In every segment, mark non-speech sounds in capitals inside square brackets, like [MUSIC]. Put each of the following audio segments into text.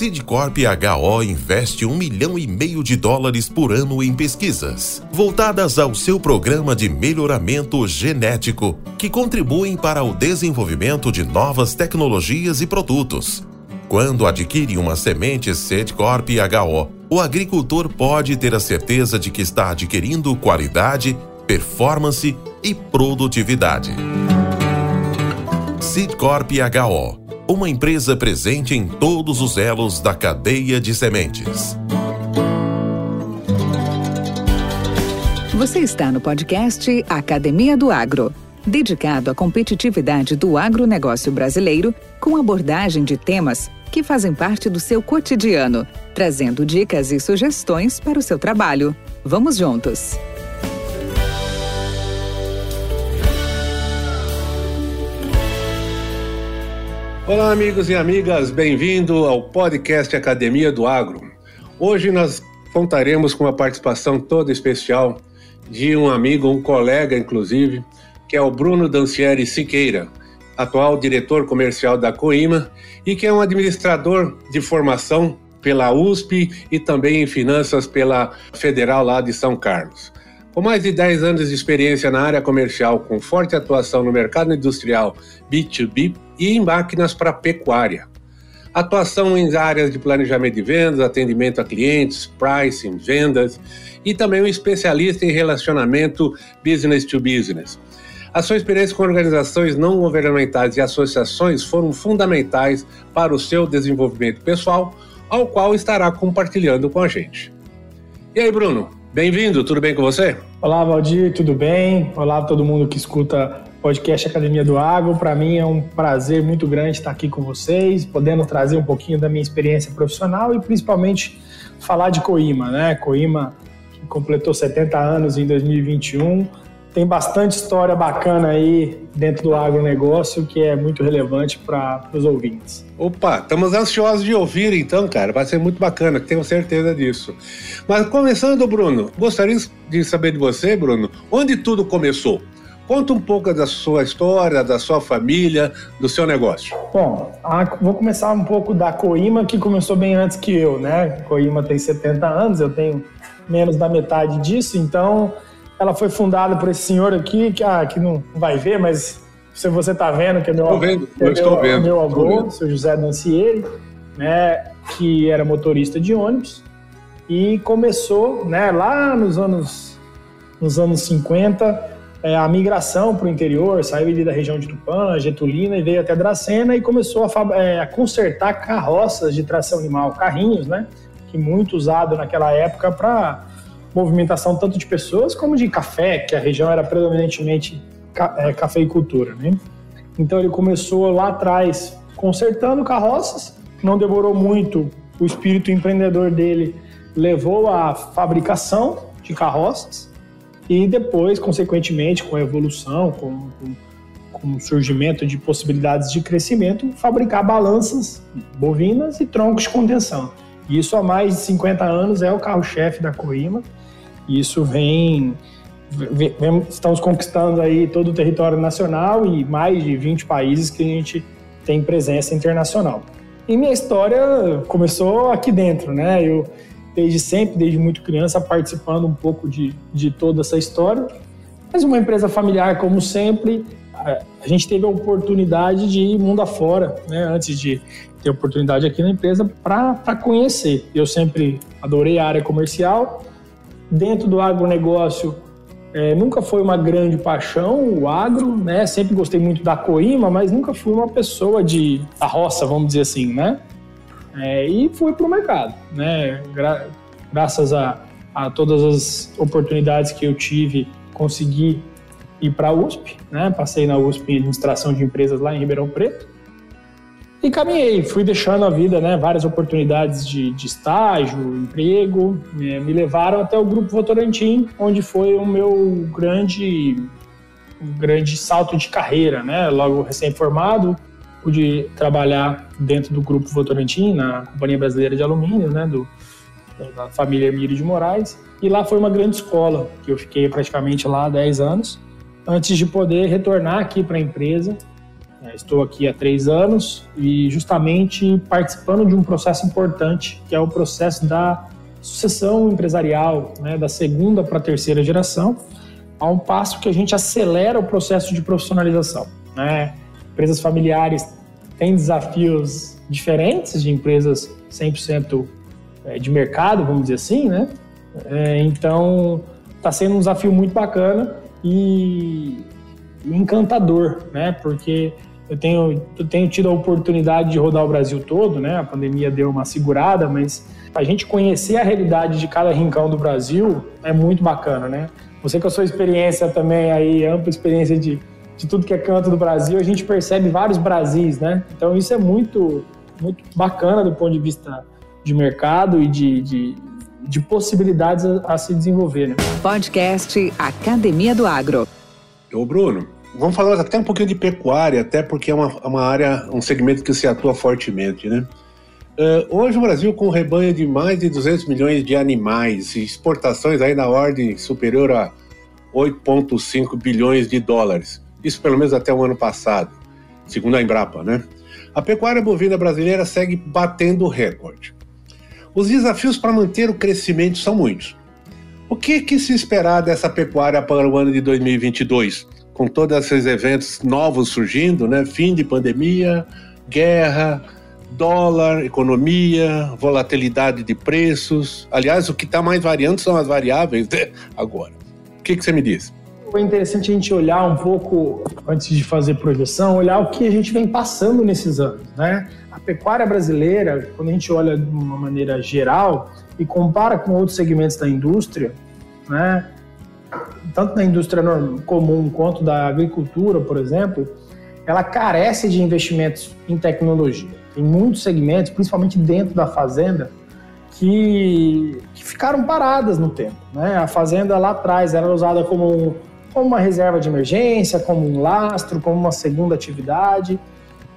Sidcorp HO investe um milhão e meio de dólares por ano em pesquisas, voltadas ao seu programa de melhoramento genético, que contribuem para o desenvolvimento de novas tecnologias e produtos. Quando adquire uma semente Sidcorp HO, o agricultor pode ter a certeza de que está adquirindo qualidade, performance e produtividade. Sidcorp HO uma empresa presente em todos os elos da cadeia de sementes. Você está no podcast Academia do Agro, dedicado à competitividade do agronegócio brasileiro, com abordagem de temas que fazem parte do seu cotidiano, trazendo dicas e sugestões para o seu trabalho. Vamos juntos! Olá, amigos e amigas, bem-vindo ao podcast Academia do Agro. Hoje nós contaremos com a participação toda especial de um amigo, um colega, inclusive, que é o Bruno Dancieri Siqueira, atual diretor comercial da Coima e que é um administrador de formação pela USP e também em finanças pela Federal lá de São Carlos. Com mais de 10 anos de experiência na área comercial, com forte atuação no mercado industrial B2B e em máquinas para pecuária. Atuação em áreas de planejamento de vendas, atendimento a clientes, pricing, vendas e também um especialista em relacionamento business to business. A sua experiência com organizações não governamentais e associações foram fundamentais para o seu desenvolvimento pessoal, ao qual estará compartilhando com a gente. E aí, Bruno, bem-vindo, tudo bem com você? Olá, Valdir, tudo bem? Olá, todo mundo que escuta podcast Academia do Agro. Para mim é um prazer muito grande estar aqui com vocês, podendo trazer um pouquinho da minha experiência profissional e principalmente falar de Coima, né? Coima que completou 70 anos em 2021. Tem bastante história bacana aí dentro do agronegócio que é muito relevante para os ouvintes. Opa, estamos ansiosos de ouvir então, cara. Vai ser muito bacana, tenho certeza disso. Mas começando, Bruno, gostaria de saber de você, Bruno, onde tudo começou? Conta um pouco da sua história, da sua família, do seu negócio. Bom, a, vou começar um pouco da Coima, que começou bem antes que eu, né? Coima tem 70 anos, eu tenho menos da metade disso, então ela foi fundada por esse senhor aqui, que, ah, que não vai ver, mas se você está vendo, que é meu, estou vendo, é eu estou vendo, meu avô, o seu José Dancieri, né, que era motorista de ônibus, e começou né, lá nos anos, nos anos 50 é, a migração para o interior, saiu ali da região de Tupã, Getulina e veio até Dracena e começou a, é, a, consertar carroças de tração animal, carrinhos, né? Que muito usado naquela época para movimentação tanto de pessoas como de café, que a região era predominantemente ca, é, cafeicultura, né? Então ele começou lá atrás consertando carroças, não demorou muito, o espírito empreendedor dele levou à fabricação de carroças e depois, consequentemente, com a evolução, com, com, com o surgimento de possibilidades de crescimento, fabricar balanças bovinas e troncos de contenção. Isso há mais de 50 anos é o carro-chefe da Coima. Isso vem, vem, vem, estamos conquistando aí todo o território nacional e mais de 20 países que a gente tem presença internacional. E minha história começou aqui dentro, né? Eu desde sempre, desde muito criança, participando um pouco de, de toda essa história. Mas uma empresa familiar, como sempre, a gente teve a oportunidade de ir mundo afora, né? Antes de ter oportunidade aqui na empresa para conhecer. Eu sempre adorei a área comercial. Dentro do agronegócio, é, nunca foi uma grande paixão o agro, né? Sempre gostei muito da coima, mas nunca fui uma pessoa de da roça, vamos dizer assim, né? É, e fui para o mercado, né? Gra graças a, a todas as oportunidades que eu tive, consegui ir para a USP, né? Passei na USP em administração de empresas lá em Ribeirão Preto. E caminhei, fui deixando a vida, né? Várias oportunidades de, de estágio, emprego, né? me levaram até o Grupo Votorantim, onde foi o meu grande, grande salto de carreira, né? Logo recém-formado, pude trabalhar dentro do Grupo Votorantim, na Companhia Brasileira de Alumínio, né, do, da família Emílio de Moraes, e lá foi uma grande escola, que eu fiquei praticamente lá há 10 anos, antes de poder retornar aqui para a empresa estou aqui há três anos e justamente participando de um processo importante, que é o processo da sucessão empresarial, né, da segunda para a terceira geração, a um passo que a gente acelera o processo de profissionalização. Né? Empresas familiares têm desafios diferentes de empresas 100% é, de mercado, vamos dizer assim, né? É, então, está sendo um desafio muito bacana e encantador, né? Porque eu tenho, eu tenho tido a oportunidade de rodar o Brasil todo, né? A pandemia deu uma segurada, mas a gente conhecer a realidade de cada rincão do Brasil é muito bacana, né? Você com a sua experiência também aí, ampla experiência de, de tudo que é canto do Brasil, a gente percebe vários Brasis, né? Então isso é muito, muito bacana do ponto de vista de mercado e de, de, de possibilidades a, a, se desenvolver. Né? Podcast Academia do Agro. Ô Bruno, vamos falar até um pouquinho de pecuária, até porque é uma, uma área, um segmento que se atua fortemente, né? Uh, hoje o Brasil com um rebanho de mais de 200 milhões de animais e exportações aí na ordem superior a 8,5 bilhões de dólares. Isso pelo menos até o ano passado, segundo a Embrapa, né? A pecuária bovina brasileira segue batendo recorde. Os desafios para manter o crescimento são muitos. O que, que se esperar dessa pecuária para o ano de 2022? Com todos esses eventos novos surgindo, né? Fim de pandemia, guerra, dólar, economia, volatilidade de preços. Aliás, o que está mais variando são as variáveis né? agora. O que, que você me diz? É interessante a gente olhar um pouco, antes de fazer projeção, olhar o que a gente vem passando nesses anos. Né? A pecuária brasileira, quando a gente olha de uma maneira geral e compara com outros segmentos da indústria, né? Tanto na indústria comum quanto da agricultura, por exemplo, ela carece de investimentos em tecnologia. Tem muitos segmentos, principalmente dentro da fazenda, que, que ficaram paradas no tempo. Né? A fazenda lá atrás era usada como, como uma reserva de emergência, como um lastro, como uma segunda atividade.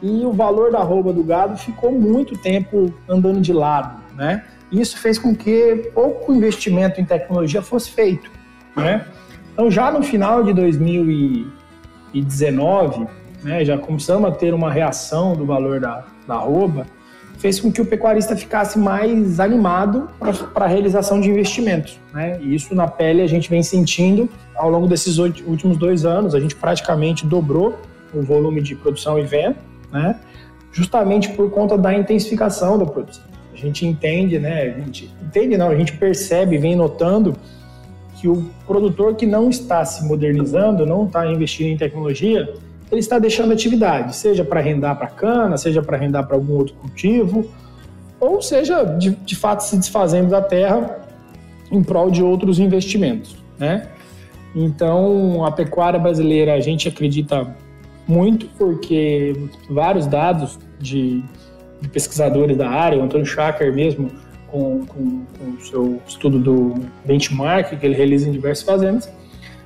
E o valor da roupa do gado ficou muito tempo andando de lado. Né? Isso fez com que pouco investimento em tecnologia fosse feito. Né? Então, já no final de 2019, né, já começamos a ter uma reação do valor da, da fez com que o pecuarista ficasse mais animado para a realização de investimentos. Né? E isso na pele a gente vem sentindo ao longo desses últimos dois anos, a gente praticamente dobrou o volume de produção e venda, né? justamente por conta da intensificação da produção. A gente entende, né? A gente entende não, a gente percebe, vem notando que o produtor que não está se modernizando, não está investindo em tecnologia, ele está deixando atividade, seja para arrendar para cana, seja para arrendar para algum outro cultivo, ou seja, de, de, fato se desfazendo da terra em prol de outros investimentos, né? Então, a pecuária brasileira, a gente acredita muito porque vários dados de, de pesquisadores da área, o Antônio Schacker mesmo, com, com, com o seu estudo do benchmark que ele realiza em diversas fazendas,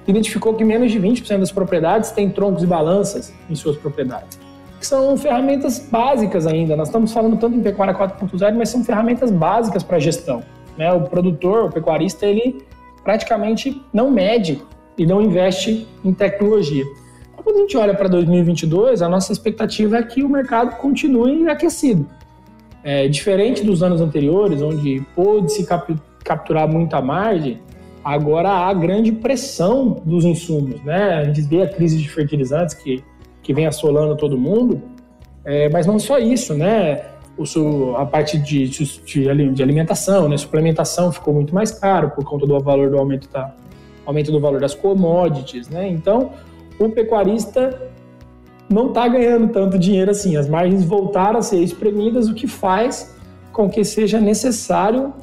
identificou que menos de 20% das propriedades têm troncos e balanças em suas propriedades. Que são ferramentas básicas ainda. Nós estamos falando tanto em pecuária 4.0, mas são ferramentas básicas para a gestão. Né? O produtor, o pecuarista, ele praticamente não mede e não investe em tecnologia. Então, quando a gente olha para 2022, a nossa expectativa é que o mercado continue aquecido. É, diferente dos anos anteriores, onde pôde-se cap capturar muita margem, Agora há grande pressão dos insumos, né? A gente vê a crise de fertilizantes que, que vem assolando todo mundo, é, mas não só isso, né? O, a parte de, de, de, alimentação, né? Suplementação ficou muito mais caro por conta do valor do aumento, aumento do valor das commodities, né? Então, o pecuarista não está ganhando tanto dinheiro assim. As margens voltaram a ser espremidas, o que faz com que seja necessário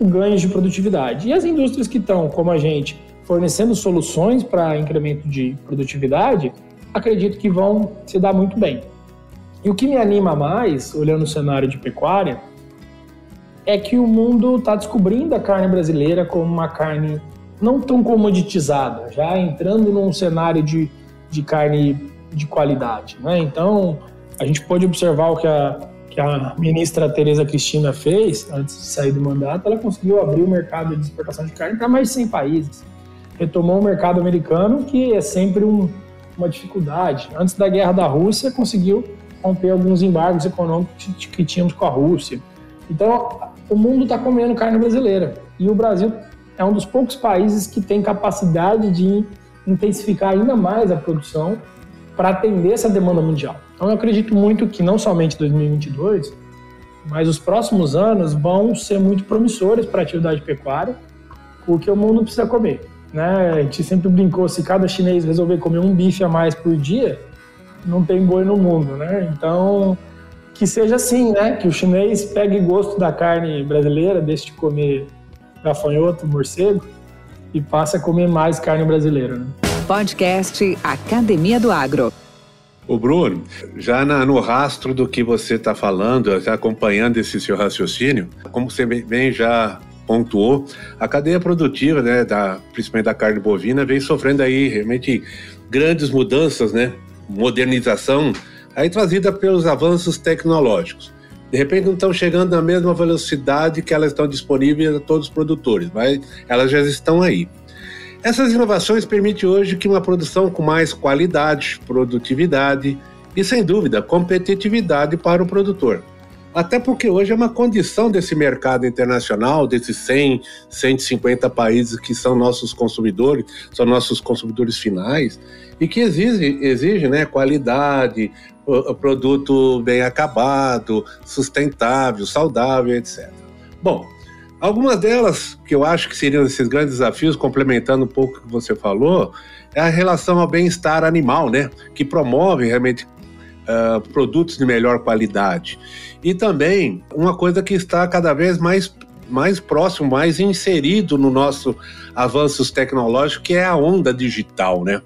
o ganho de produtividade. E as indústrias que estão, como a gente, fornecendo soluções para incremento de produtividade, acredito que vão se dar muito bem. E o que me anima mais, olhando o cenário de pecuária, é que o mundo está descobrindo a carne brasileira como uma carne não tão comoditizada, já entrando num cenário de, de carne de qualidade. Né? Então, a gente pode observar o que a que a ministra Tereza Cristina fez antes de sair do mandato, ela conseguiu abrir o mercado de exportação de carne para mais de 100 países. Retomou o mercado americano, que é sempre um, uma dificuldade. Antes da guerra da Rússia, conseguiu romper alguns embargos econômicos que tínhamos com a Rússia. Então, o mundo está comendo carne brasileira. E o Brasil é um dos poucos países que tem capacidade de intensificar ainda mais a produção para atender essa demanda mundial. Então, eu acredito muito que não somente 2022, mas os próximos anos vão ser muito promissores para a atividade pecuária, porque o mundo precisa comer. Né? A gente sempre brincou, se cada chinês resolver comer um bife a mais por dia, não tem boi no mundo, né? Então, que seja assim, né? Que o chinês pegue gosto da carne brasileira, deixe de comer gafanhoto, morcego, e passe a comer mais carne brasileira. Né? Podcast Academia do Agro. O Bruno, já na, no rastro do que você está falando, já acompanhando esse seu raciocínio, como você bem já pontuou, a cadeia produtiva, né, da, principalmente da carne bovina, vem sofrendo aí realmente grandes mudanças, né, modernização, aí trazida pelos avanços tecnológicos. De repente não estão chegando na mesma velocidade que elas estão disponíveis a todos os produtores, mas elas já estão aí. Essas inovações permitem hoje que uma produção com mais qualidade, produtividade e, sem dúvida, competitividade para o produtor. Até porque hoje é uma condição desse mercado internacional, desses 100, 150 países que são nossos consumidores, são nossos consumidores finais, e que exige, exige né, qualidade, produto bem acabado, sustentável, saudável, etc. Bom, Algumas delas, que eu acho que seriam esses grandes desafios, complementando um pouco o que você falou, é a relação ao bem-estar animal, né? Que promove realmente uh, produtos de melhor qualidade. E também uma coisa que está cada vez mais, mais próximo, mais inserido no nosso avanços tecnológicos, que é a onda digital, né?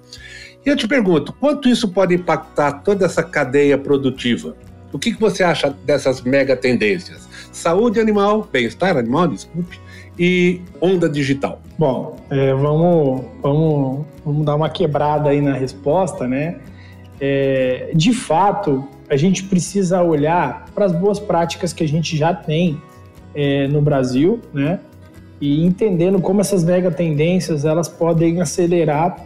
E eu te pergunto, quanto isso pode impactar toda essa cadeia produtiva? O que, que você acha dessas mega tendências? Saúde animal, bem-estar animal, desculpe, e onda digital. Bom, é, vamos, vamos, vamos dar uma quebrada aí na resposta, né? É, de fato, a gente precisa olhar para as boas práticas que a gente já tem é, no Brasil, né? E entendendo como essas mega tendências elas podem acelerar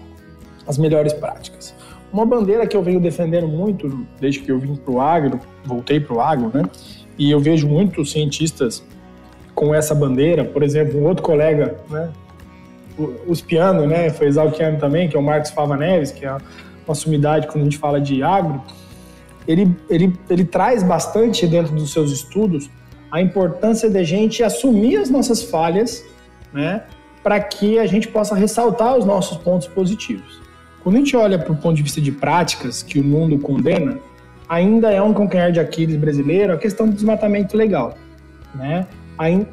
as melhores práticas. Uma bandeira que eu venho defendendo muito desde que eu vim para o agro, voltei para o agro, né? E eu vejo muitos cientistas com essa bandeira. Por exemplo, um outro colega, né? O Spiano, né? Foi exalquiano também, que é o Marcos Fava Neves, que é uma sumidade quando a gente fala de agro. Ele, ele, ele traz bastante dentro dos seus estudos a importância de a gente assumir as nossas falhas, né? Para que a gente possa ressaltar os nossos pontos positivos. Quando a gente olha para o ponto de vista de práticas que o mundo condena, ainda é um calcanhar de Aquiles brasileiro a questão do desmatamento legal, né?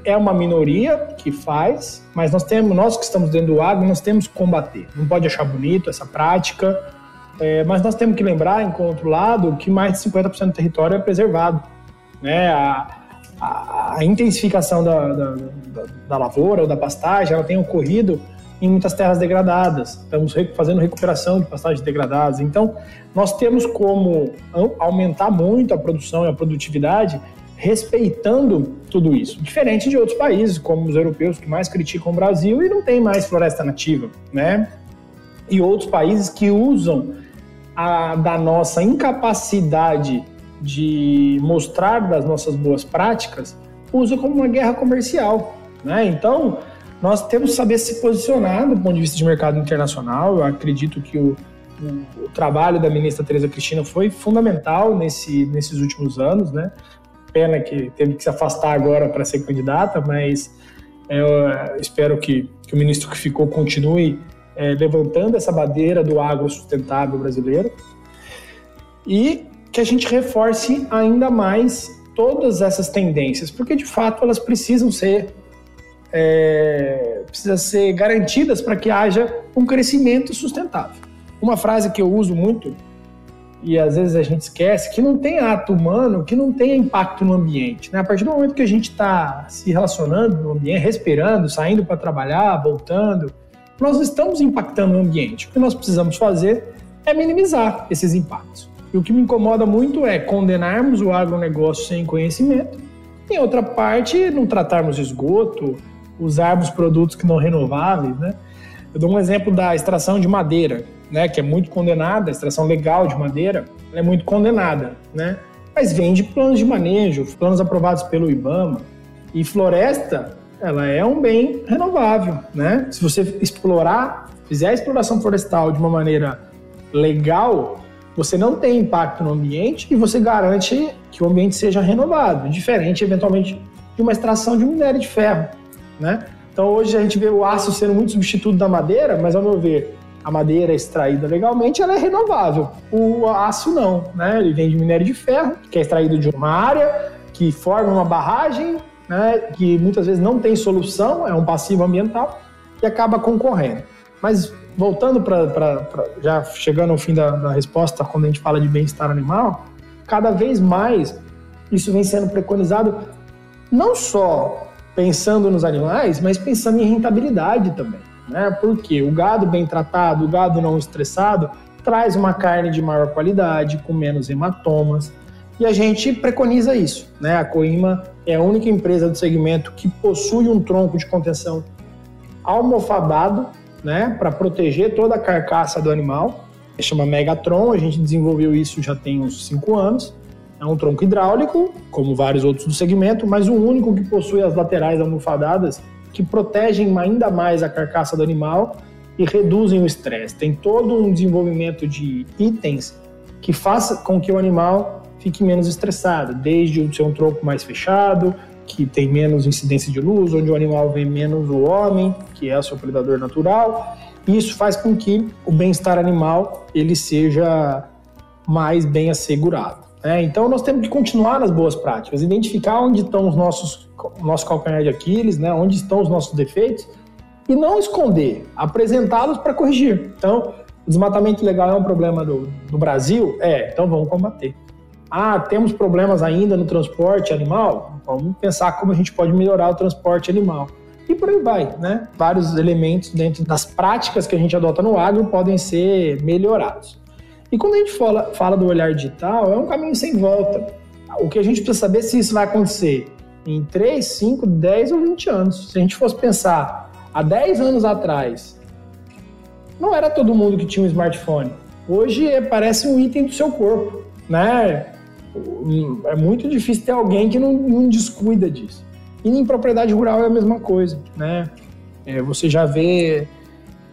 É uma minoria que faz, mas nós temos, nós que estamos dentro do agro, nós temos que combater. Não pode achar bonito essa prática, é, mas nós temos que lembrar, em outro lado, que mais de 50% do território é preservado. Né? A, a, a intensificação da, da, da, da, lavoura ou da pastagem ela tem ocorrido em muitas terras degradadas. Estamos fazendo recuperação de pastagens degradadas. Então, nós temos como aumentar muito a produção e a produtividade respeitando tudo isso. Diferente de outros países, como os europeus, que mais criticam o Brasil e não tem mais floresta nativa, né? E outros países que usam a, da nossa incapacidade de mostrar das nossas boas práticas, usam como uma guerra comercial, né? Então, nós temos que saber se posicionar do ponto de vista de mercado internacional. Eu acredito que o, o, o trabalho da ministra Tereza Cristina foi fundamental nesse, nesses últimos anos, né? Pena que teve que se afastar agora para ser candidata, mas é, eu espero que, que, o ministro que ficou continue é, levantando essa bandeira do agro sustentável brasileiro e que a gente reforce ainda mais todas essas tendências, porque de fato elas precisam ser é, precisa ser garantidas para que haja um crescimento sustentável. Uma frase que eu uso muito e às vezes a gente esquece que não tem ato humano que não tenha impacto no ambiente. Né? A partir do momento que a gente está se relacionando no ambiente, respirando, saindo para trabalhar, voltando, nós estamos impactando o ambiente. O que nós precisamos fazer é minimizar esses impactos. E o que me incomoda muito é condenarmos o agronegócio sem conhecimento, em outra parte, não tratarmos esgoto, usarmos produtos que não renováveis, né? Eu dou um exemplo da extração de madeira, né, que é muito condenada, a extração legal de madeira, é muito condenada, né? Mas vem de planos de manejo, planos aprovados pelo IBAMA. E floresta, ela é um bem renovável, né? Se você explorar, fizer a exploração florestal de uma maneira legal, você não tem impacto no ambiente e você garante que o ambiente seja renovado, diferente eventualmente de uma extração de minério de ferro, né? Então hoje a gente vê o aço sendo muito substituto da madeira, mas ao meu ver, a madeira extraída legalmente ela é renovável. O aço não, né? Ele vem de minério de ferro, que é extraído de uma área que forma uma barragem, né? Que muitas vezes não tem solução, é um passivo ambiental e acaba concorrendo. Mas voltando para já chegando ao fim da, da resposta, quando a gente fala de bem-estar animal, cada vez mais isso vem sendo preconizado não só pensando nos animais, mas pensando em rentabilidade também. Né? Porque o gado bem tratado, o gado não estressado, traz uma carne de maior qualidade, com menos hematomas. E a gente preconiza isso. Né? A Coima é a única empresa do segmento que possui um tronco de contenção almofadado né, para proteger toda a carcaça do animal. Chama Megatron, a gente desenvolveu isso já tem uns 5 anos. É um tronco hidráulico, como vários outros do segmento, mas o único que possui as laterais almofadadas que protegem ainda mais a carcaça do animal e reduzem o estresse. Tem todo um desenvolvimento de itens que faça com que o animal fique menos estressado, desde o ser um tronco mais fechado, que tem menos incidência de luz, onde o animal vê menos o homem, que é o seu predador natural. Isso faz com que o bem-estar animal ele seja mais bem assegurado. É, então nós temos que continuar nas boas práticas, identificar onde estão os nossos nosso calcanhar de Aquiles, né, onde estão os nossos defeitos e não esconder, apresentá-los para corrigir. Então, o desmatamento ilegal é um problema do, do Brasil? É, então vamos combater. Ah, temos problemas ainda no transporte animal? Vamos pensar como a gente pode melhorar o transporte animal. E por aí vai, né? Vários elementos dentro das práticas que a gente adota no agro podem ser melhorados. E quando a gente fala, fala do olhar digital, é um caminho sem volta. O que a gente precisa saber é se isso vai acontecer em 3, 5, 10 ou 20 anos. Se a gente fosse pensar há 10 anos atrás, não era todo mundo que tinha um smartphone. Hoje é, parece um item do seu corpo, né? É muito difícil ter alguém que não, não descuida disso. E em propriedade rural é a mesma coisa, né? É, você já vê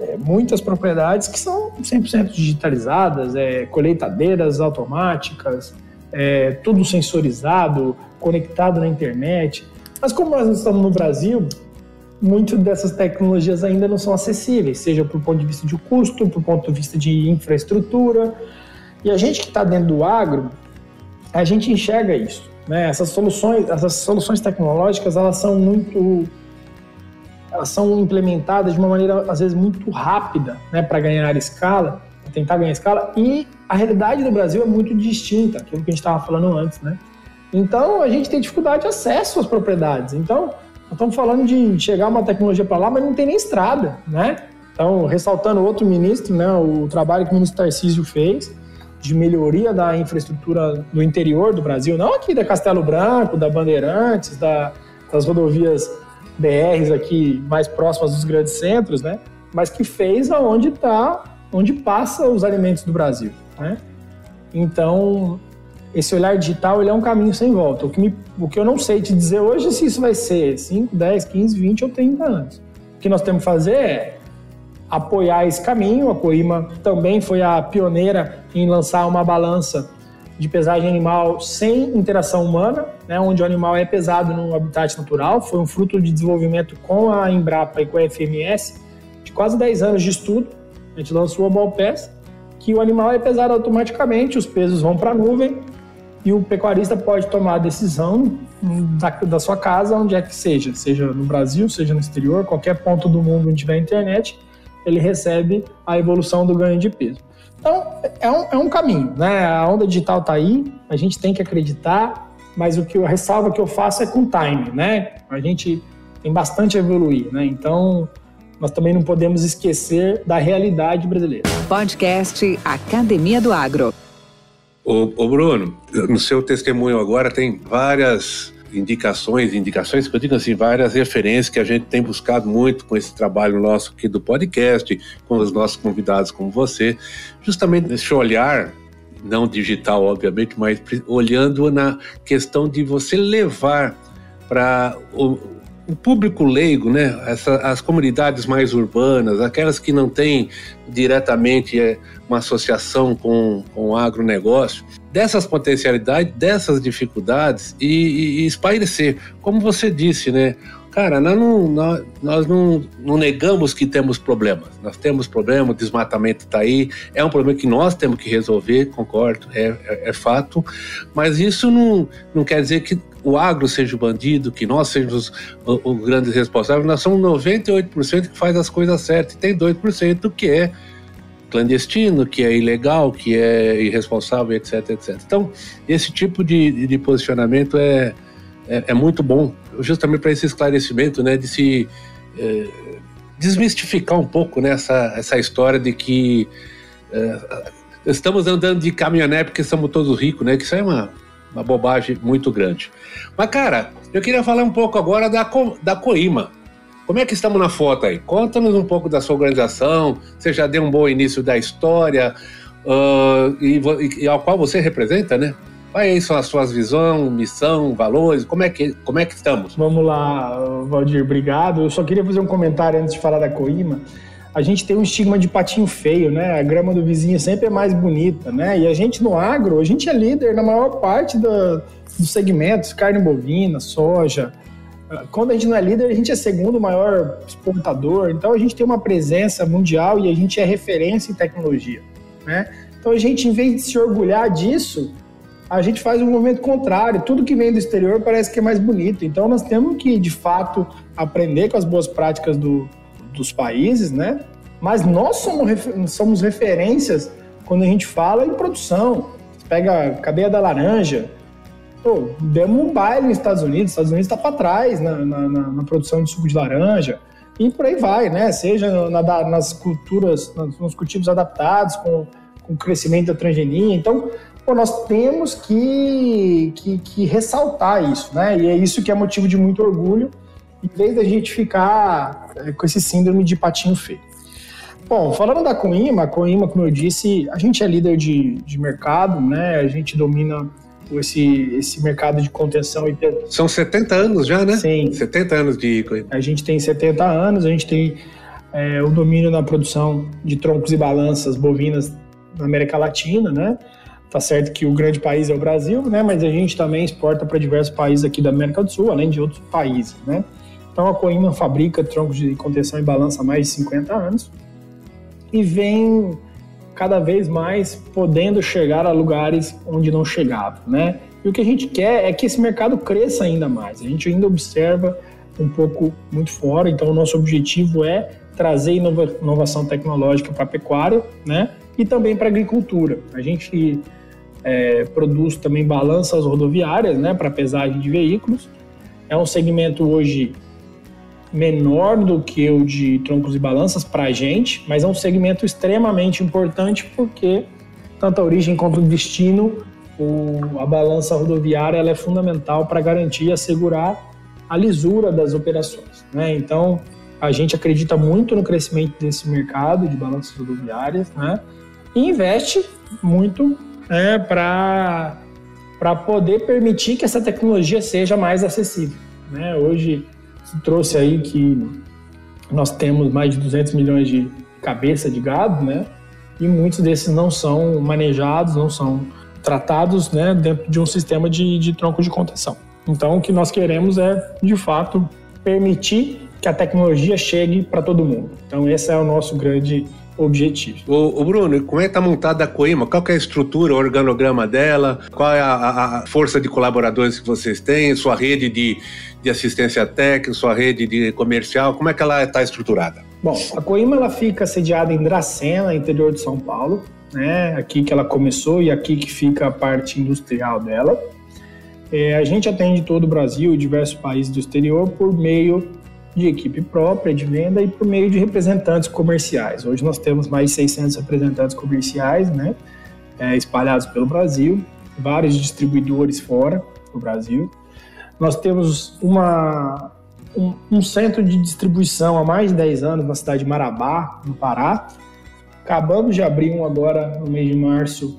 é, muitas propriedades que são 100% digitalizadas, é, colheitadeiras automáticas, é, tudo sensorizado, conectado na internet. Mas como nós estamos no Brasil, muitas dessas tecnologias ainda não são acessíveis, seja por ponto de vista de custo, por ponto de vista de infraestrutura. E a gente que está dentro do agro, a gente enxerga isso. Né? Essas soluções, essas soluções tecnológicas, elas são muito elas são implementadas de uma maneira, às vezes, muito rápida, né, para ganhar escala, tentar ganhar escala, e a realidade do Brasil é muito distinta, aquilo que a gente estava falando antes, né? Então, a gente tem dificuldade de acesso às propriedades. Então, nós estamos falando de chegar uma tecnologia para lá, mas não tem nem estrada, né? Então, ressaltando outro ministro, né, o trabalho que o ministro Tarcísio fez de melhoria da infraestrutura no interior do Brasil, não aqui da Castelo Branco, da Bandeirantes, da, das rodovias BRs aqui mais próximas dos grandes centros, né? Mas que fez aonde está, onde passa os alimentos do Brasil, né? Então, esse olhar digital ele é um caminho sem volta. O que, me, o que eu não sei te dizer hoje é se isso vai ser 5, 10, 15, 20 ou 30 anos. O que nós temos que fazer é apoiar esse caminho. A Coima também foi a pioneira em lançar uma balança de pesagem animal sem interação humana, né, onde o animal é pesado no habitat natural. Foi um fruto de desenvolvimento com a Embrapa e com a FMS de quase 10 anos de estudo. A gente lançou a Ballpass, que o animal é pesado automaticamente, os pesos vão para a nuvem e o pecuarista pode tomar a decisão da, da, sua casa, onde é que seja, seja no Brasil, seja no exterior, qualquer ponto do mundo onde tiver internet, ele recebe a evolução do ganho de peso. Então, é um, é um caminho, né? A onda digital está aí, a gente tem que acreditar, mas o que eu, a ressalva que eu faço é com time, né? A gente tem bastante a evoluir, né? Então, nós também não podemos esquecer da realidade brasileira. Podcast Academia do Agro. Ô, ô Bruno, no seu testemunho agora tem várias indicações, indicações que eu digo assim, várias referências que a gente tem buscado muito com esse trabalho nosso aqui do podcast, com os nossos convidados como você, justamente esse olhar não digital, obviamente, mas olhando na questão de você levar para o, público leigo, né, Essa, as comunidades mais urbanas, aquelas que não têm diretamente é, uma associação com, com o agronegócio, dessas potencialidades, dessas dificuldades e, e, e espairecer. Como você disse, né? Cara, nós não, nós, nós não, não, negamos que temos problemas. Nós temos problemas, o desmatamento está aí, é um problema que nós temos que resolver, concordo, é, é, é, fato, mas isso não, não quer dizer que o agro seja o bandido, que nós sejamos os, os grandes responsáveis. Nós somos 98% que faz as coisas certas e tem 2% que é clandestino, que é ilegal, que é irresponsável, etc, etc. Então, esse tipo de, de posicionamento é, é, é, muito bom, justamente para esse esclarecimento, né, de se é, desmistificar um pouco né, essa, essa história de que é, estamos andando de caminhonete porque somos todos ricos, né, que isso é uma, uma bobagem muito grande. Mas, cara, eu queria falar um pouco agora da, da Coima. Como é que estamos na foto aí? Conta-nos um pouco da sua organização. Você já deu um bom início da história uh, e, e, ao qual você representa, né? Quais são as suas visões, missão, valores? Como é que como é que estamos? Vamos lá, Valdir, obrigado. Eu só queria fazer um comentário antes de falar da Coima. A gente tem um estigma de patinho feio, né? A grama do vizinho sempre é mais bonita, né? E a gente no agro, a gente é líder na maior parte da, dos segmentos, carne bovina, soja, quando a gente não é líder, a gente é segundo maior exportador, então a gente tem uma presença mundial e a gente é referência em tecnologia, né? Então a gente, em vez de se orgulhar disso, a gente faz um movimento contrário. Tudo que vem do exterior parece que é mais bonito. Então nós temos que, de fato, aprender com as boas práticas do, dos países, né? Mas nós somos, somos referências quando a gente fala em produção. Você pega a cadeia da laranja, Pô, demos um baile nos Estados Unidos, os Estados Unidos está para trás na, na, na, produção de suco de laranja, e por aí vai, né? Seja na, nas culturas, nos cultivos adaptados, com, com o crescimento da transgenia. Então, pô, nós temos que, que, que, ressaltar isso, né? E é isso que é motivo de muito orgulho, em vez da gente ficar é, com esse síndrome de patinho feio. Bom, falando da Coima, a Coima, como eu disse, a gente é líder de, de mercado, né? A gente domina esse, esse mercado de contenção e São 70 anos já, né? Sim. 70 anos de A gente tem 70 anos, a gente tem é, o domínio na produção de troncos e balanças bovinas na América Latina, né? Tá certo que o grande país é o Brasil, né? Mas a gente também exporta para diversos países aqui da América do Sul, além de outros países, né? Então a Coima fabrica troncos de contenção e balança há mais de 50 anos e vem cada vez mais podendo chegar a lugares onde não chegava, né? E o que a gente quer é que esse mercado cresça ainda mais. A gente ainda observa um pouco muito fora, então o nosso objetivo é trazer inova inovação tecnológica para a pecuária, né? E também para a agricultura. A gente é, produz também balanças rodoviárias, né? Para pesagem de veículos. É um segmento hoje menor do que o de troncos e balanças para a gente, mas é um segmento extremamente importante porque tanto a origem quanto o destino, o, a balança rodoviária ela é fundamental para garantir e assegurar a lisura das operações. Né? Então, a gente acredita muito no crescimento desse mercado de balanças rodoviárias né? e investe muito né, para poder permitir que essa tecnologia seja mais acessível. Né? Hoje, trouxe aí que nós temos mais de 200 milhões de cabeça de gado, né? E muitos desses não são manejados, não são tratados, né, dentro de um sistema de, de tronco de contenção. Então, o que nós queremos é, de fato, permitir que a tecnologia chegue para todo mundo. Então, esse é o nosso grande objetivo. O, Bruno, como é que está montada a Coima? Qual é a estrutura, o organograma dela? Qual é a, a, força de colaboradores que vocês têm? Sua rede de, de assistência técnica, sua rede de comercial? Como é que ela está estruturada? Bom, a Coima ela fica sediada em Dracena, interior de São Paulo. Né? Aqui que ela começou e aqui que fica a parte industrial dela. É, a gente atende todo o Brasil e diversos países do exterior por meio de equipe própria de venda e por meio de representantes comerciais. Hoje nós temos mais de 600 representantes comerciais, né, é, espalhados pelo Brasil, vários distribuidores fora do Brasil. Nós temos uma, um, um, centro de distribuição há mais de 10 anos na cidade de Marabá, no Pará. Acabamos de abrir um agora no mês de março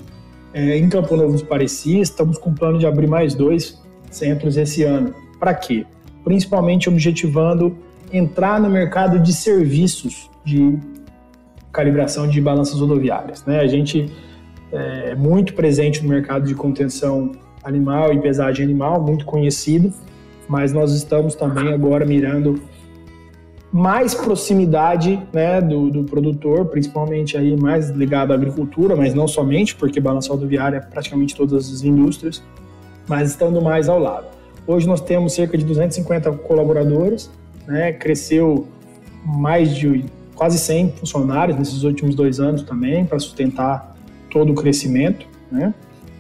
é, em Campo Novo dos Parecis. Estamos com plano de abrir mais dois centros esse ano. Para quê? Principalmente objetivando entrar no mercado de serviços de calibração de balanças rodoviárias. Né? A gente é muito presente no mercado de contenção animal e pesagem animal, muito conhecido, mas nós estamos também agora mirando mais proximidade né, do, do, produtor, principalmente aí mais ligado à agricultura, mas não somente, porque balança rodoviária é praticamente todas as indústrias, mas estando mais ao lado. Hoje nós temos cerca de 250 colaboradores, né, cresceu mais de quase 100 funcionários nesses últimos dois anos também, para sustentar todo o crescimento, né?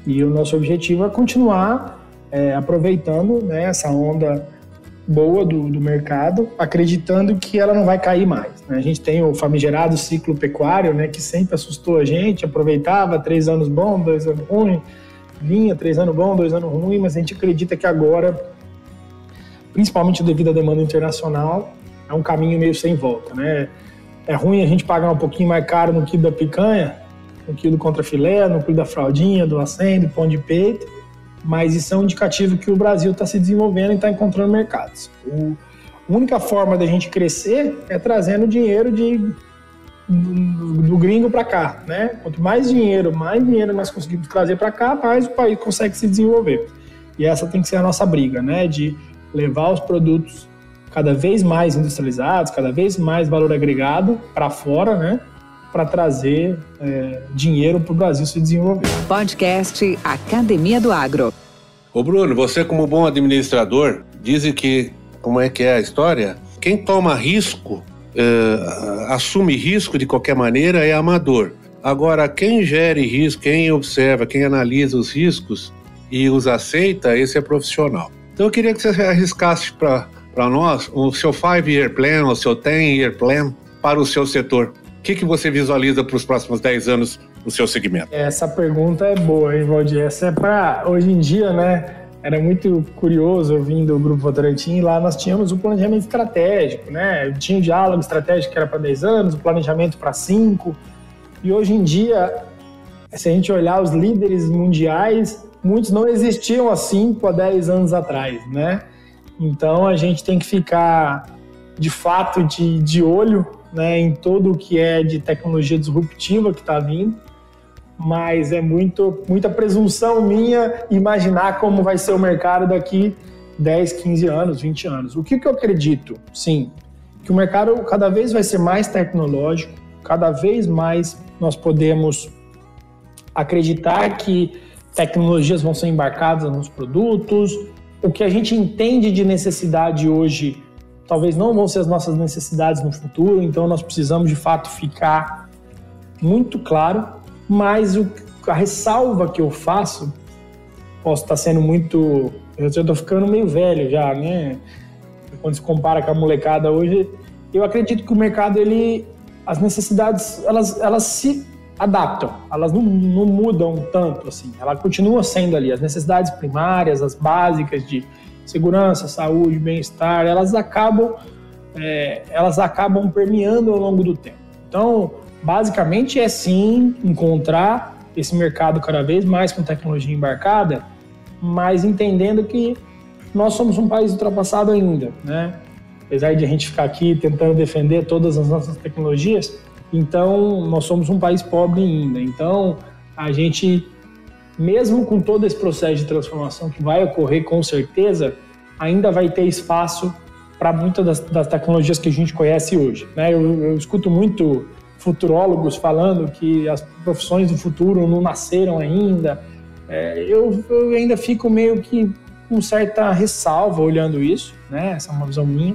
E o nosso objetivo é continuar é, aproveitando né, essa onda boa do, do, mercado, acreditando que ela não vai cair mais. Né? A gente tem o famigerado ciclo pecuário, né, que sempre assustou a gente, aproveitava três anos bom, dois anos ruim, vinha três anos bom, dois anos ruim, mas a gente acredita que agora, principalmente devido à demanda internacional, é um caminho meio sem volta. Né? É ruim a gente pagar um pouquinho mais caro no quilo da picanha, no quilo contra filé, no quilo da fraldinha, do acém, do pão de peito, mas isso é um indicativo que o Brasil está se desenvolvendo e está encontrando mercados. O, a única forma da gente crescer é trazendo dinheiro de, do, do gringo para cá, né? Quanto mais dinheiro, mais dinheiro nós conseguimos trazer para cá, mais o país consegue se desenvolver. E essa tem que ser a nossa briga, né? De levar os produtos cada vez mais industrializados, cada vez mais valor agregado para fora, né? para trazer é, dinheiro para o Brasil se desenvolver. Podcast Academia do Agro. Ô Bruno, você como bom administrador, dizem que, como é que é a história? Quem toma risco, é, assume risco de qualquer maneira é amador. Agora, quem gere risco, quem observa, quem analisa os riscos e os aceita, esse é profissional. Então eu queria que você arriscasse para nós o seu five-year plan, o seu ten-year plan para o seu setor. O que, que você visualiza para os próximos 10 anos no seu segmento? Essa pergunta é boa, hein, Valdir? Essa é para hoje em dia, né? Era muito curioso eu vim do Grupo Votorantim e lá nós tínhamos o planejamento estratégico, né? Tinha o diálogo estratégico que era para 10 anos, o planejamento para 5. E hoje em dia, se a gente olhar os líderes mundiais, muitos não existiam há 5 a 10 anos atrás, né? Então a gente tem que ficar de fato de, de olho né, em todo o que é de tecnologia disruptiva que está vindo, mas é muito, muita presunção minha imaginar como vai ser o mercado daqui 10, 15 anos, 20 anos. O que, que eu acredito? Sim, que o mercado cada vez vai ser mais tecnológico, cada vez mais nós podemos acreditar que tecnologias vão ser embarcadas nos produtos. O que a gente entende de necessidade hoje talvez não vão ser as nossas necessidades no futuro, então nós precisamos de fato ficar muito claro, mas o, a ressalva que eu faço, posso estar sendo muito. Eu já estou ficando meio velho já, né? Quando se compara com a molecada hoje, eu acredito que o mercado, ele, as necessidades, elas, elas se adaptam, elas não, não mudam tanto assim, ela continua sendo ali, as necessidades primárias, as básicas de segurança, saúde, bem-estar, elas acabam é, elas acabam permeando ao longo do tempo. Então, basicamente é sim encontrar esse mercado cada vez mais com tecnologia embarcada, mas entendendo que nós somos um país ultrapassado ainda, né? Apesar de a gente ficar aqui tentando defender todas as nossas tecnologias, então nós somos um país pobre ainda. Então, a gente mesmo com todo esse processo de transformação que vai ocorrer com certeza, ainda vai ter espaço para muitas das, das, tecnologias que a gente conhece hoje. Né? Eu, eu, escuto muito futurólogos falando que as profissões do futuro não nasceram ainda. É, eu, eu, ainda fico meio que com certa ressalva olhando isso, né? essa é uma visão minha,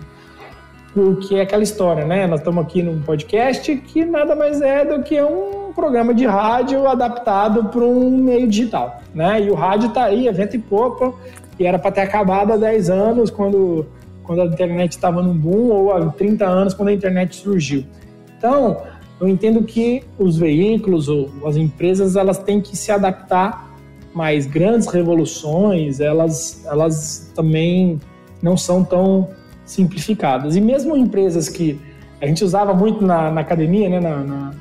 porque é aquela história, né? Nós estamos aqui num podcast que nada mais é do que um programa de rádio adaptado para um meio digital, né? E o rádio está aí, é vento e pouco, e era para ter acabado há 10 anos, quando, quando a internet estava no boom, ou há 30 anos, quando a internet surgiu. Então, eu entendo que os veículos ou as empresas, elas têm que se adaptar mas grandes revoluções, elas, elas também não são tão simplificadas. E mesmo empresas que a gente usava muito na, na academia, né, na, na,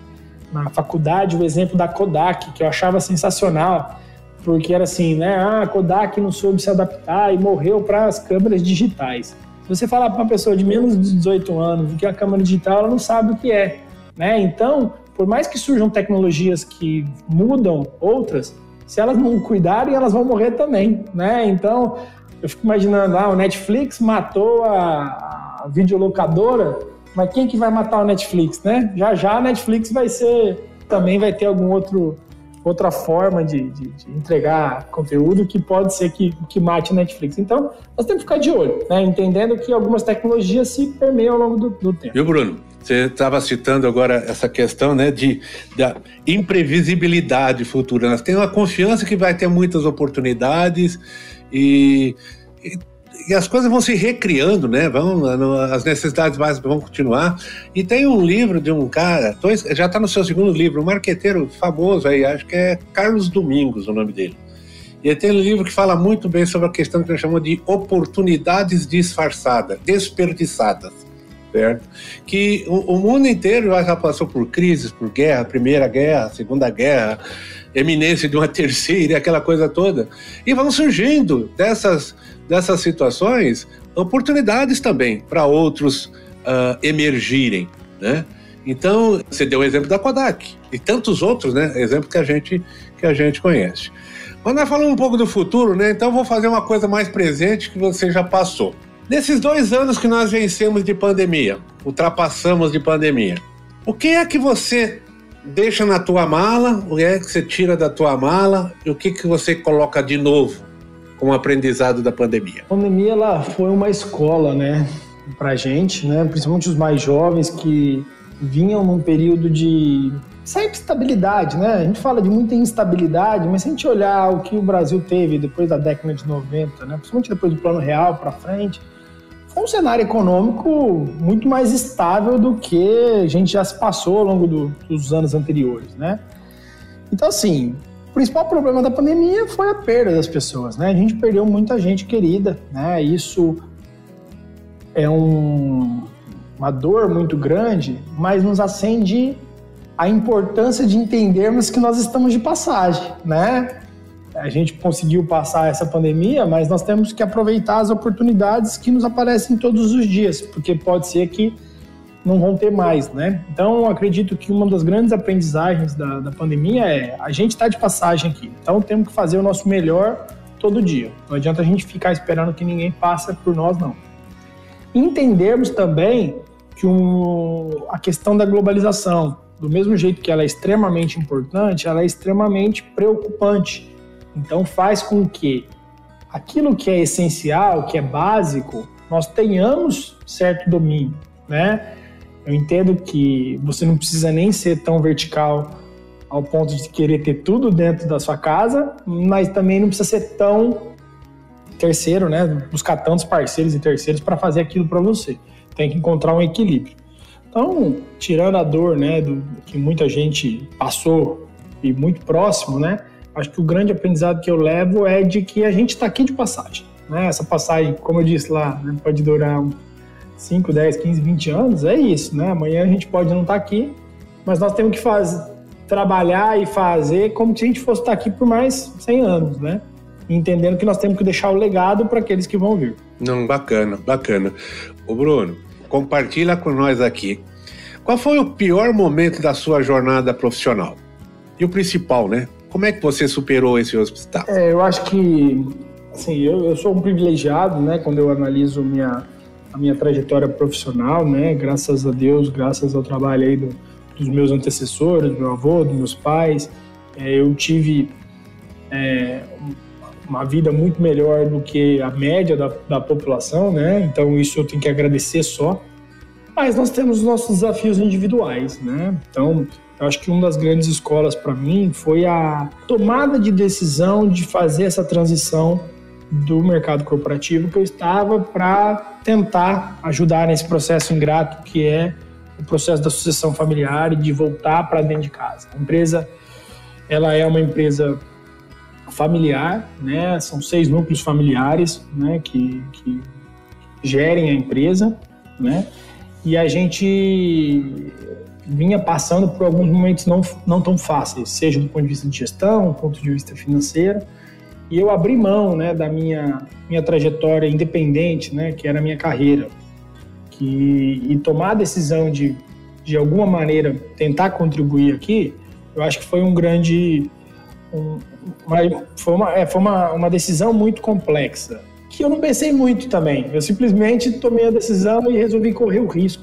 na, faculdade, o exemplo da Kodak, que eu achava sensacional, porque era assim, né, ah, a Kodak não soube se adaptar e morreu para as câmeras digitais. Se você falar para uma pessoa de menos de 18 anos que é a câmera digital, ela não sabe o que é. Né? Então, por mais que surjam tecnologias que mudam outras, se elas não cuidarem, elas vão morrer também. Né? Então, eu fico imaginando, ah, o Netflix matou a, a videolocadora, mas quem que vai matar o Netflix, né? Já já a Netflix vai ser, também vai ter algum outro outra forma de, de, de, entregar conteúdo que pode ser que, que mate a Netflix. Então, nós temos que ficar de olho, né? entendendo que algumas tecnologias se permeiam ao longo do, do tempo. Viu, Bruno? Você estava citando agora essa questão né, de, da imprevisibilidade futura. Nós temos a confiança que vai ter muitas oportunidades e, e e as coisas vão se recriando, né? Vão, as necessidades básicas vão continuar. E tem um livro de um cara, dois, já está no seu segundo livro, um marqueteiro famoso aí, acho que é Carlos Domingos o nome dele. E tem um livro que fala muito bem sobre a questão que ele chamou de oportunidades disfarçadas, desperdiçadas, certo? Que o, o mundo inteiro já passou por crises, por guerra, Primeira Guerra, Segunda Guerra, eminência de uma [LAUGHS] terceira, aquela coisa toda. E vão surgindo dessas dessas situações oportunidades também para outros uh, emergirem, né? Então, você deu o exemplo da Kodak e tantos outros, né? Exemplo que a gente que a gente conhece. Mas nós falamos um pouco do futuro, né? Então vou fazer uma coisa mais presente que você já passou. Nesses dois anos que nós vencemos de pandemia, ultrapassamos de pandemia, o que é que você deixa na tua mala, o que é que você tira da tua mala e o que, que você coloca de novo com o aprendizado da pandemia? A pandemia ela foi uma escola, né, para gente, né, principalmente os mais jovens que vinham num período de sempre estabilidade, né? A gente fala de muita instabilidade, mas se a gente olhar o que o Brasil teve depois da década de 90, né, principalmente depois do Plano Real para frente, um cenário econômico muito mais estável do que a gente já se passou ao longo do, dos anos anteriores, né? Então, assim, principal problema da pandemia foi a perda das pessoas, né? A gente perdeu muita gente querida, né? Isso é um, uma dor muito grande, mas nos acende a importância de entendermos que nós estamos de passagem, né? A gente conseguiu passar essa pandemia, mas nós temos que aproveitar as oportunidades que nos aparecem todos os dias, porque pode ser que não vão ter mais, né? Então, acredito que uma das grandes aprendizagens da, da pandemia é a gente está de passagem aqui, então temos que fazer o nosso melhor todo dia. Não adianta a gente ficar esperando que ninguém passe por nós, não. Entendermos também que um, a questão da globalização, do mesmo jeito que ela é extremamente importante, ela é extremamente preocupante. Então, faz com que aquilo que é essencial, que é básico, nós tenhamos certo domínio, né? Eu entendo que você não precisa nem ser tão vertical ao ponto de querer ter tudo dentro da sua casa, mas também não precisa ser tão terceiro, né? Buscar tantos parceiros e terceiros para fazer aquilo para você. Tem que encontrar um equilíbrio. Então, tirando a dor, né, do que muita gente passou e muito próximo, né? Acho que o grande aprendizado que eu levo é de que a gente está aqui de passagem. Né? Essa passagem, como eu disse lá, né, pode durar um 5, 10, 15, 20 anos, é isso, né? Amanhã a gente pode não estar tá aqui, mas nós temos que fazer, trabalhar e fazer como se a gente fosse estar tá aqui por mais 100 anos, né? Entendendo que nós temos que deixar o legado para aqueles que vão vir. Não, bacana, bacana. Ô Bruno, compartilha com nós aqui. Qual foi o pior momento da sua jornada profissional? E o principal, né? Como é que você superou esse hospital? É, eu acho que, assim, eu, eu sou um privilegiado, né? Quando eu analiso minha a minha trajetória profissional, né? Graças a Deus, graças ao trabalho aí do, dos meus antecessores, do meu avô, dos meus pais, é, eu tive é, uma vida muito melhor do que a média da, da população, né? Então isso eu tenho que agradecer só. Mas nós temos nossos desafios individuais, né? Então eu acho que uma das grandes escolas para mim foi a tomada de decisão de fazer essa transição do mercado corporativo que eu estava para tentar ajudar nesse processo ingrato que é o processo da sucessão familiar e de voltar para dentro de casa. A empresa, ela é uma empresa familiar, né? São seis núcleos familiares, né? Que, que gerem a empresa, né? E a gente vinha passando por alguns momentos não, não tão fáceis, seja do ponto de vista de gestão, do ponto de vista financeiro. E eu abri mão, né, da minha minha trajetória independente, né, que era a minha carreira, que e tomar a decisão de de alguma maneira tentar contribuir aqui, eu acho que foi um grande um, uma, foi uma, é, foi uma, uma decisão muito complexa que eu não pensei muito também. Eu simplesmente tomei a decisão e resolvi correr o risco.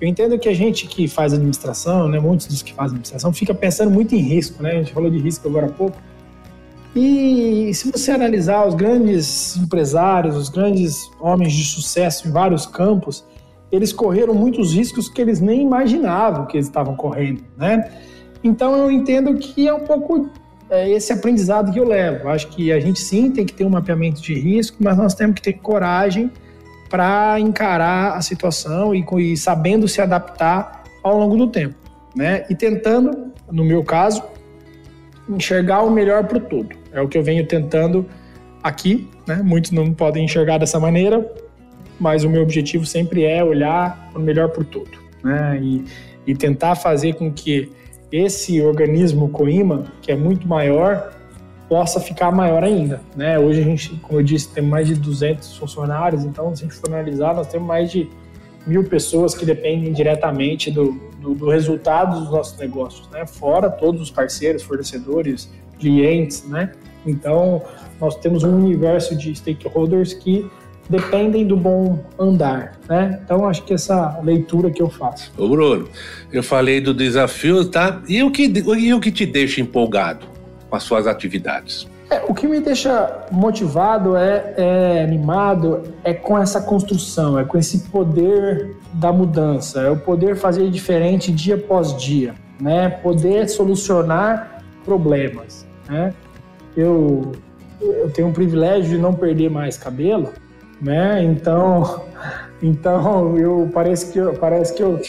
Eu entendo que a gente que faz administração, né, muitos dos que fazem administração, fica pensando muito em risco, né? A gente falou de risco agora há pouco. E se você analisar os grandes empresários, os grandes homens de sucesso em vários campos, eles correram muitos riscos que eles nem imaginavam que eles estavam correndo, né? Então eu entendo que é um pouco é, esse aprendizado que eu levo. Acho que a gente sim tem que ter um mapeamento de risco, mas nós temos que ter coragem para encarar a situação e, e, sabendo se adaptar ao longo do tempo, né? E tentando, no meu caso, enxergar o melhor para o todo. É o que eu venho tentando aqui, né? Muitos não podem enxergar dessa maneira, mas o meu objetivo sempre é olhar o melhor para o todo, né? E, e tentar fazer com que esse organismo Coima, que é muito maior, possa ficar maior ainda. Né? Hoje a gente, como eu disse, tem mais de 200 funcionários, então se a gente for analisar, nós temos mais de mil pessoas que dependem diretamente do, do, do resultado dos nossos negócios, né? fora todos os parceiros, fornecedores, clientes. Né? Então, nós temos um universo de stakeholders que dependem do bom andar, né? Então acho que essa leitura que eu faço. Ô Bruno, eu falei do desafio, tá? E o que, e o que te deixa empolgado? Com as suas atividades? É, o que me deixa motivado, é, é, animado, é com essa construção, é com esse poder da mudança, é o poder fazer diferente dia após dia, né? Poder solucionar problemas, né? Eu, eu tenho o privilégio de não perder mais cabelo, né? Então, então eu parece que eu, parece que eu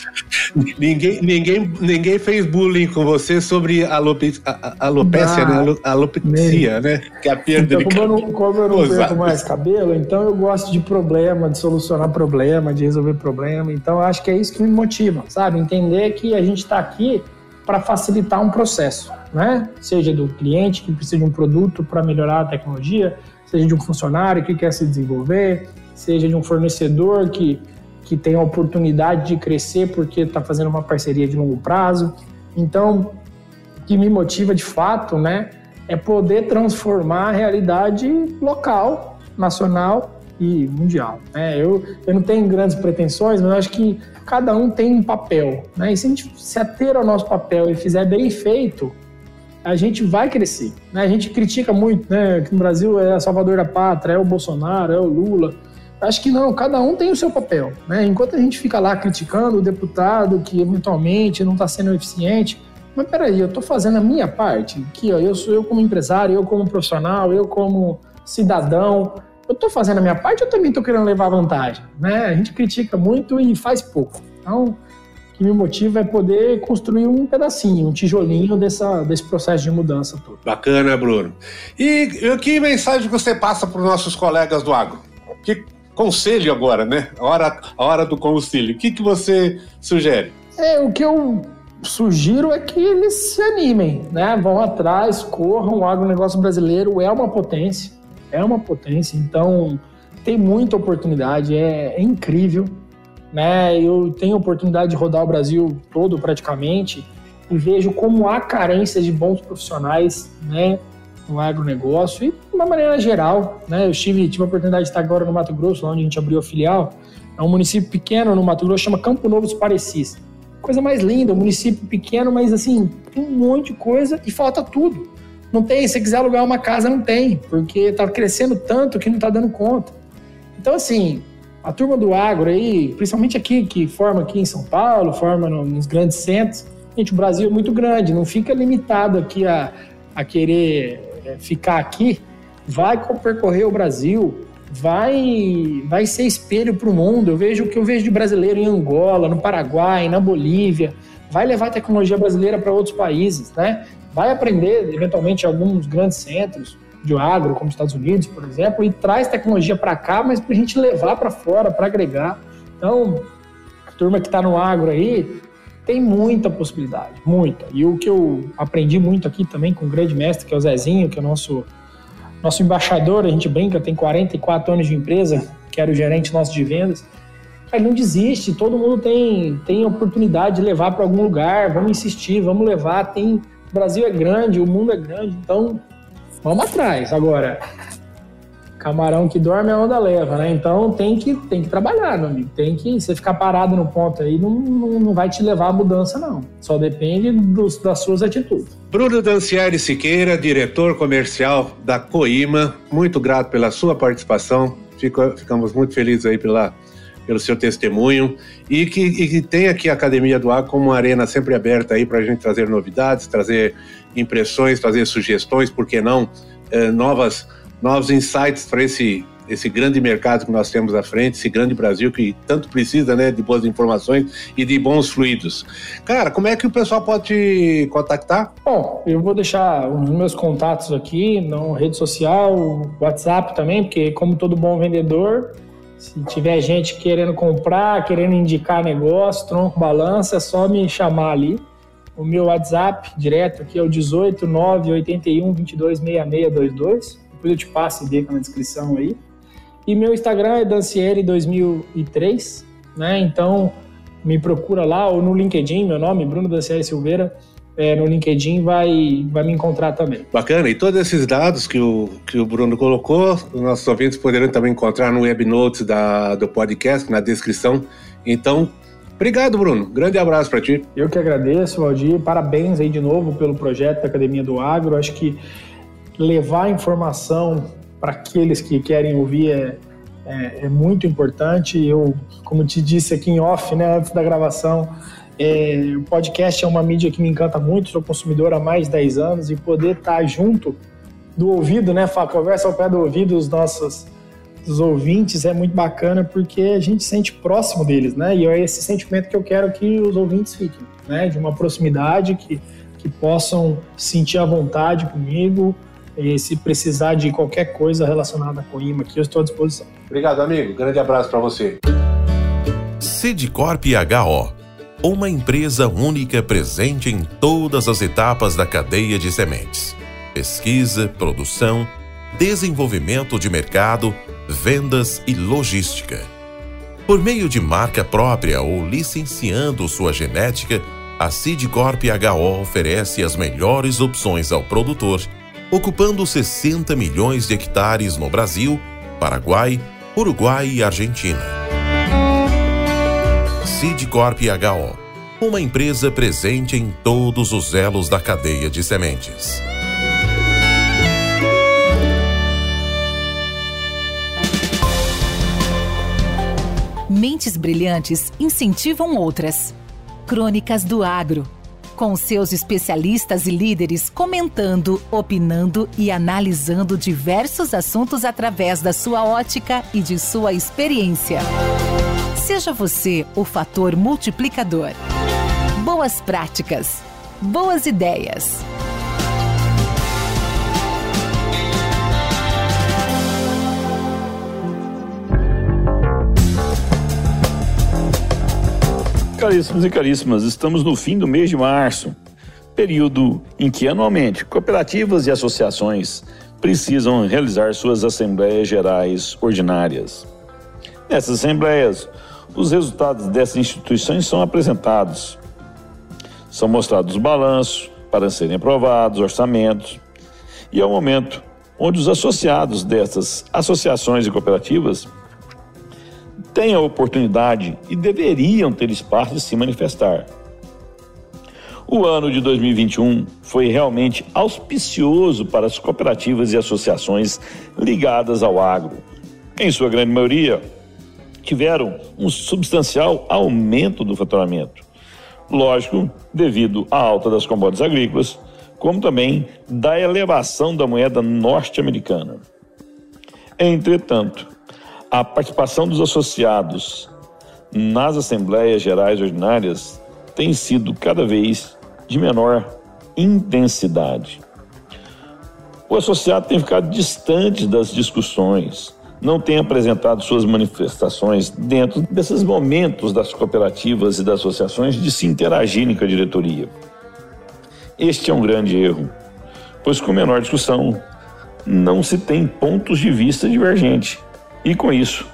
ninguém, ninguém, ninguém fez bullying com você sobre alope, a, alopecia, ah, né? Alopecia, né? Que é a perda então, de como. Eu não, como eu não perco mais cabelo, então eu gosto de problema, de solucionar problema, de resolver problema. Então acho que é isso que me motiva, sabe? Entender que a gente está aqui para facilitar um processo, né? Seja do cliente que precisa de um produto para melhorar a tecnologia, seja de um funcionário que quer se desenvolver, seja de um fornecedor que, que tem a oportunidade de crescer porque está fazendo uma parceria de longo prazo. Então, o que me motiva de fato, né, é poder transformar a realidade local, nacional e mundial. Né? Eu, eu não tenho grandes pretensões, mas acho que cada um tem um papel. Né? E se a gente se ater ao nosso papel e fizer bem feito, a gente vai crescer. Né? A gente critica muito, né? Que no Brasil é Salvador da Pátria, é o Bolsonaro, é o Lula. Acho que não, cada um tem o seu papel. Né? Enquanto a gente fica lá criticando o deputado que eventualmente não está sendo eficiente, mas peraí, eu estou fazendo a minha parte. Aqui, ó, eu sou eu como empresário, eu como profissional, eu como cidadão. Eu estou fazendo a minha parte, eu também estou querendo levar vantagem. Né? A gente critica muito e faz pouco. Então, que me motiva é poder construir um pedacinho, um tijolinho dessa, desse processo de mudança todo. Bacana, Bruno. E que mensagem você passa para os nossos colegas do agro? Que conselho agora, né? A hora, a hora do conselho. O que, que você sugere? É, o que eu sugiro é que eles se animem, né? Vão atrás, corram. O agronegócio brasileiro é uma potência, é uma potência. Então, tem muita oportunidade, é, é incrível né? Eu tenho oportunidade de rodar o Brasil todo praticamente e vejo como há carência de bons profissionais, né? No agronegócio e de uma maneira geral, né? Eu tive, tive a oportunidade de estar agora no Mato Grosso, onde a gente abriu a filial. É um município pequeno no Mato Grosso, chama Campo Novo dos Parecis. Coisa mais linda, um município pequeno, mas assim, tem um monte de coisa e falta tudo. Não tem, se quiser alugar uma casa, não tem, porque tá crescendo tanto que não tá dando conta. Então, assim, a turma do agro aí, principalmente aqui, que forma aqui em São Paulo, forma nos grandes centros, gente, o Brasil é muito grande, não fica limitado aqui a, a querer é, ficar aqui, vai percorrer o Brasil, vai, vai ser espelho para o mundo. Eu vejo o que eu vejo de brasileiro em Angola, no Paraguai, na Bolívia, vai levar a tecnologia brasileira para outros países, né? vai aprender eventualmente alguns grandes centros de agro, como os Estados Unidos, por exemplo, e traz tecnologia para cá, mas para a gente levar para fora, para agregar. Então, turma que está no agro aí tem muita possibilidade, muita. E o que eu aprendi muito aqui também com o grande mestre, que é o Zezinho, que é o nosso, nosso embaixador, a gente brinca, tem 44 anos de empresa, que era o gerente nosso de vendas. Cara, não desiste, todo mundo tem, tem oportunidade de levar para algum lugar, vamos insistir, vamos levar. Tem, o Brasil é grande, o mundo é grande, então vamos atrás. Agora, camarão que dorme a onda leva, né? Então tem que, tem que trabalhar, meu amigo. Tem que. Você ficar parado no ponto aí não, não, não vai te levar à mudança, não. Só depende dos, das suas atitudes. Bruno Dancieri Siqueira, diretor comercial da Coima, muito grato pela sua participação. Fico, ficamos muito felizes aí pela, pelo seu testemunho e que, e que tem aqui a Academia do Ar como uma arena sempre aberta aí para a gente trazer novidades, trazer impressões, trazer sugestões, por que não, eh, novas novos insights para esse, esse grande mercado que nós temos à frente, esse grande Brasil que tanto precisa né, de boas informações e de bons fluidos. Cara, como é que o pessoal pode te contactar? Bom, eu vou deixar os meus contatos aqui na rede social, WhatsApp também, porque como todo bom vendedor, se tiver gente querendo comprar, querendo indicar negócio, tronco, balança, é só me chamar ali. O meu WhatsApp direto aqui é o 18 981 22 6622 depois eu te passo e deixo na descrição aí. E meu Instagram é Dancieri2003, né? Então me procura lá ou no LinkedIn, meu nome, Bruno Dancieri Silveira. É, no LinkedIn vai, vai me encontrar também. Bacana, e todos esses dados que o, que o Bruno colocou, os nossos ouvintes poderão também encontrar no webnotes da, do podcast, na descrição. Então, obrigado, Bruno. Grande abraço para ti. Eu que agradeço, Valdir. Parabéns aí de novo pelo projeto da Academia do Agro. Acho que levar informação para aqueles que querem ouvir é, é, é, muito importante. Eu, como te disse aqui em off, né, antes da gravação, é, o podcast é uma mídia que me encanta muito, sou consumidor há mais de 10 anos e poder estar tá junto do ouvido, né, conversa ao pé do ouvido dos nossos dos ouvintes é muito bacana porque a gente sente próximo deles, né? E é esse sentimento que eu quero que os ouvintes fiquem, né? De uma proximidade que, que possam sentir a vontade comigo, e se precisar de qualquer coisa relacionada com IMA aqui, eu estou à disposição. Obrigado, amigo. Grande abraço para você. Sidcorp HO uma empresa única presente em todas as etapas da cadeia de sementes: pesquisa, produção, desenvolvimento de mercado, vendas e logística. Por meio de marca própria ou licenciando sua genética, a Sidcorp HO oferece as melhores opções ao produtor ocupando 60 milhões de hectares no Brasil, Paraguai, Uruguai e Argentina. Sidcorp HO, uma empresa presente em todos os elos da cadeia de sementes. Mentes brilhantes incentivam outras. Crônicas do Agro com seus especialistas e líderes comentando, opinando e analisando diversos assuntos através da sua ótica e de sua experiência. Seja você o fator multiplicador. Boas práticas, boas ideias. Caríssimos e caríssimas, estamos no fim do mês de março, período em que anualmente cooperativas e associações precisam realizar suas assembleias gerais ordinárias. Nessas assembleias, os resultados dessas instituições são apresentados. São mostrados balanços para serem aprovados, orçamentos, e é o momento onde os associados dessas associações e cooperativas têm a oportunidade e deveriam ter espaço de se manifestar. O ano de 2021 foi realmente auspicioso para as cooperativas e associações ligadas ao agro. Em sua grande maioria, tiveram um substancial aumento do faturamento. Lógico, devido à alta das commodities agrícolas, como também da elevação da moeda norte-americana. Entretanto, a participação dos associados nas assembleias gerais ordinárias tem sido cada vez de menor intensidade. O associado tem ficado distante das discussões, não tem apresentado suas manifestações dentro desses momentos das cooperativas e das associações de se interagirem com a diretoria. Este é um grande erro, pois com menor discussão não se tem pontos de vista divergentes e com isso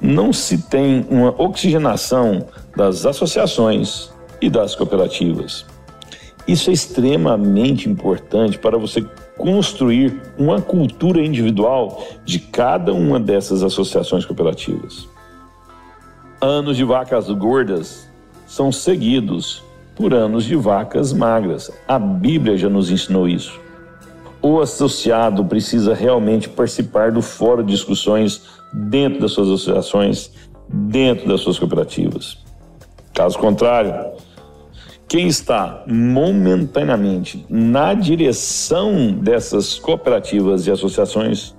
não se tem uma oxigenação das associações e das cooperativas. Isso é extremamente importante para você construir uma cultura individual de cada uma dessas associações cooperativas. Anos de vacas gordas são seguidos por anos de vacas magras. A Bíblia já nos ensinou isso. O associado precisa realmente participar do fórum de discussões dentro das suas associações, dentro das suas cooperativas. Caso contrário, quem está momentaneamente na direção dessas cooperativas e associações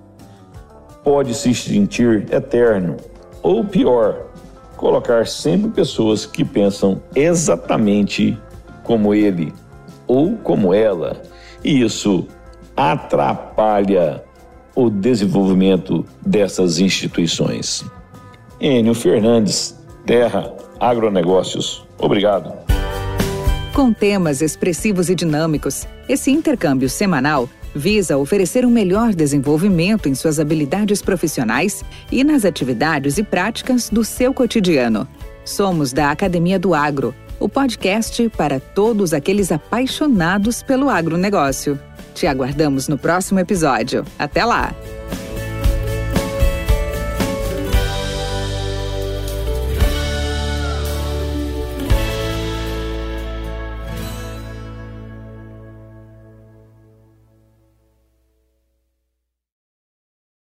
pode se sentir eterno, ou pior, colocar sempre pessoas que pensam exatamente como ele ou como ela, e isso atrapalha o desenvolvimento dessas instituições. Enio Fernandes, Terra Agronegócios. Obrigado. Com temas expressivos e dinâmicos, esse intercâmbio semanal visa oferecer um melhor desenvolvimento em suas habilidades profissionais e nas atividades e práticas do seu cotidiano. Somos da Academia do Agro, o podcast para todos aqueles apaixonados pelo agronegócio. Te aguardamos no próximo episódio. Até lá!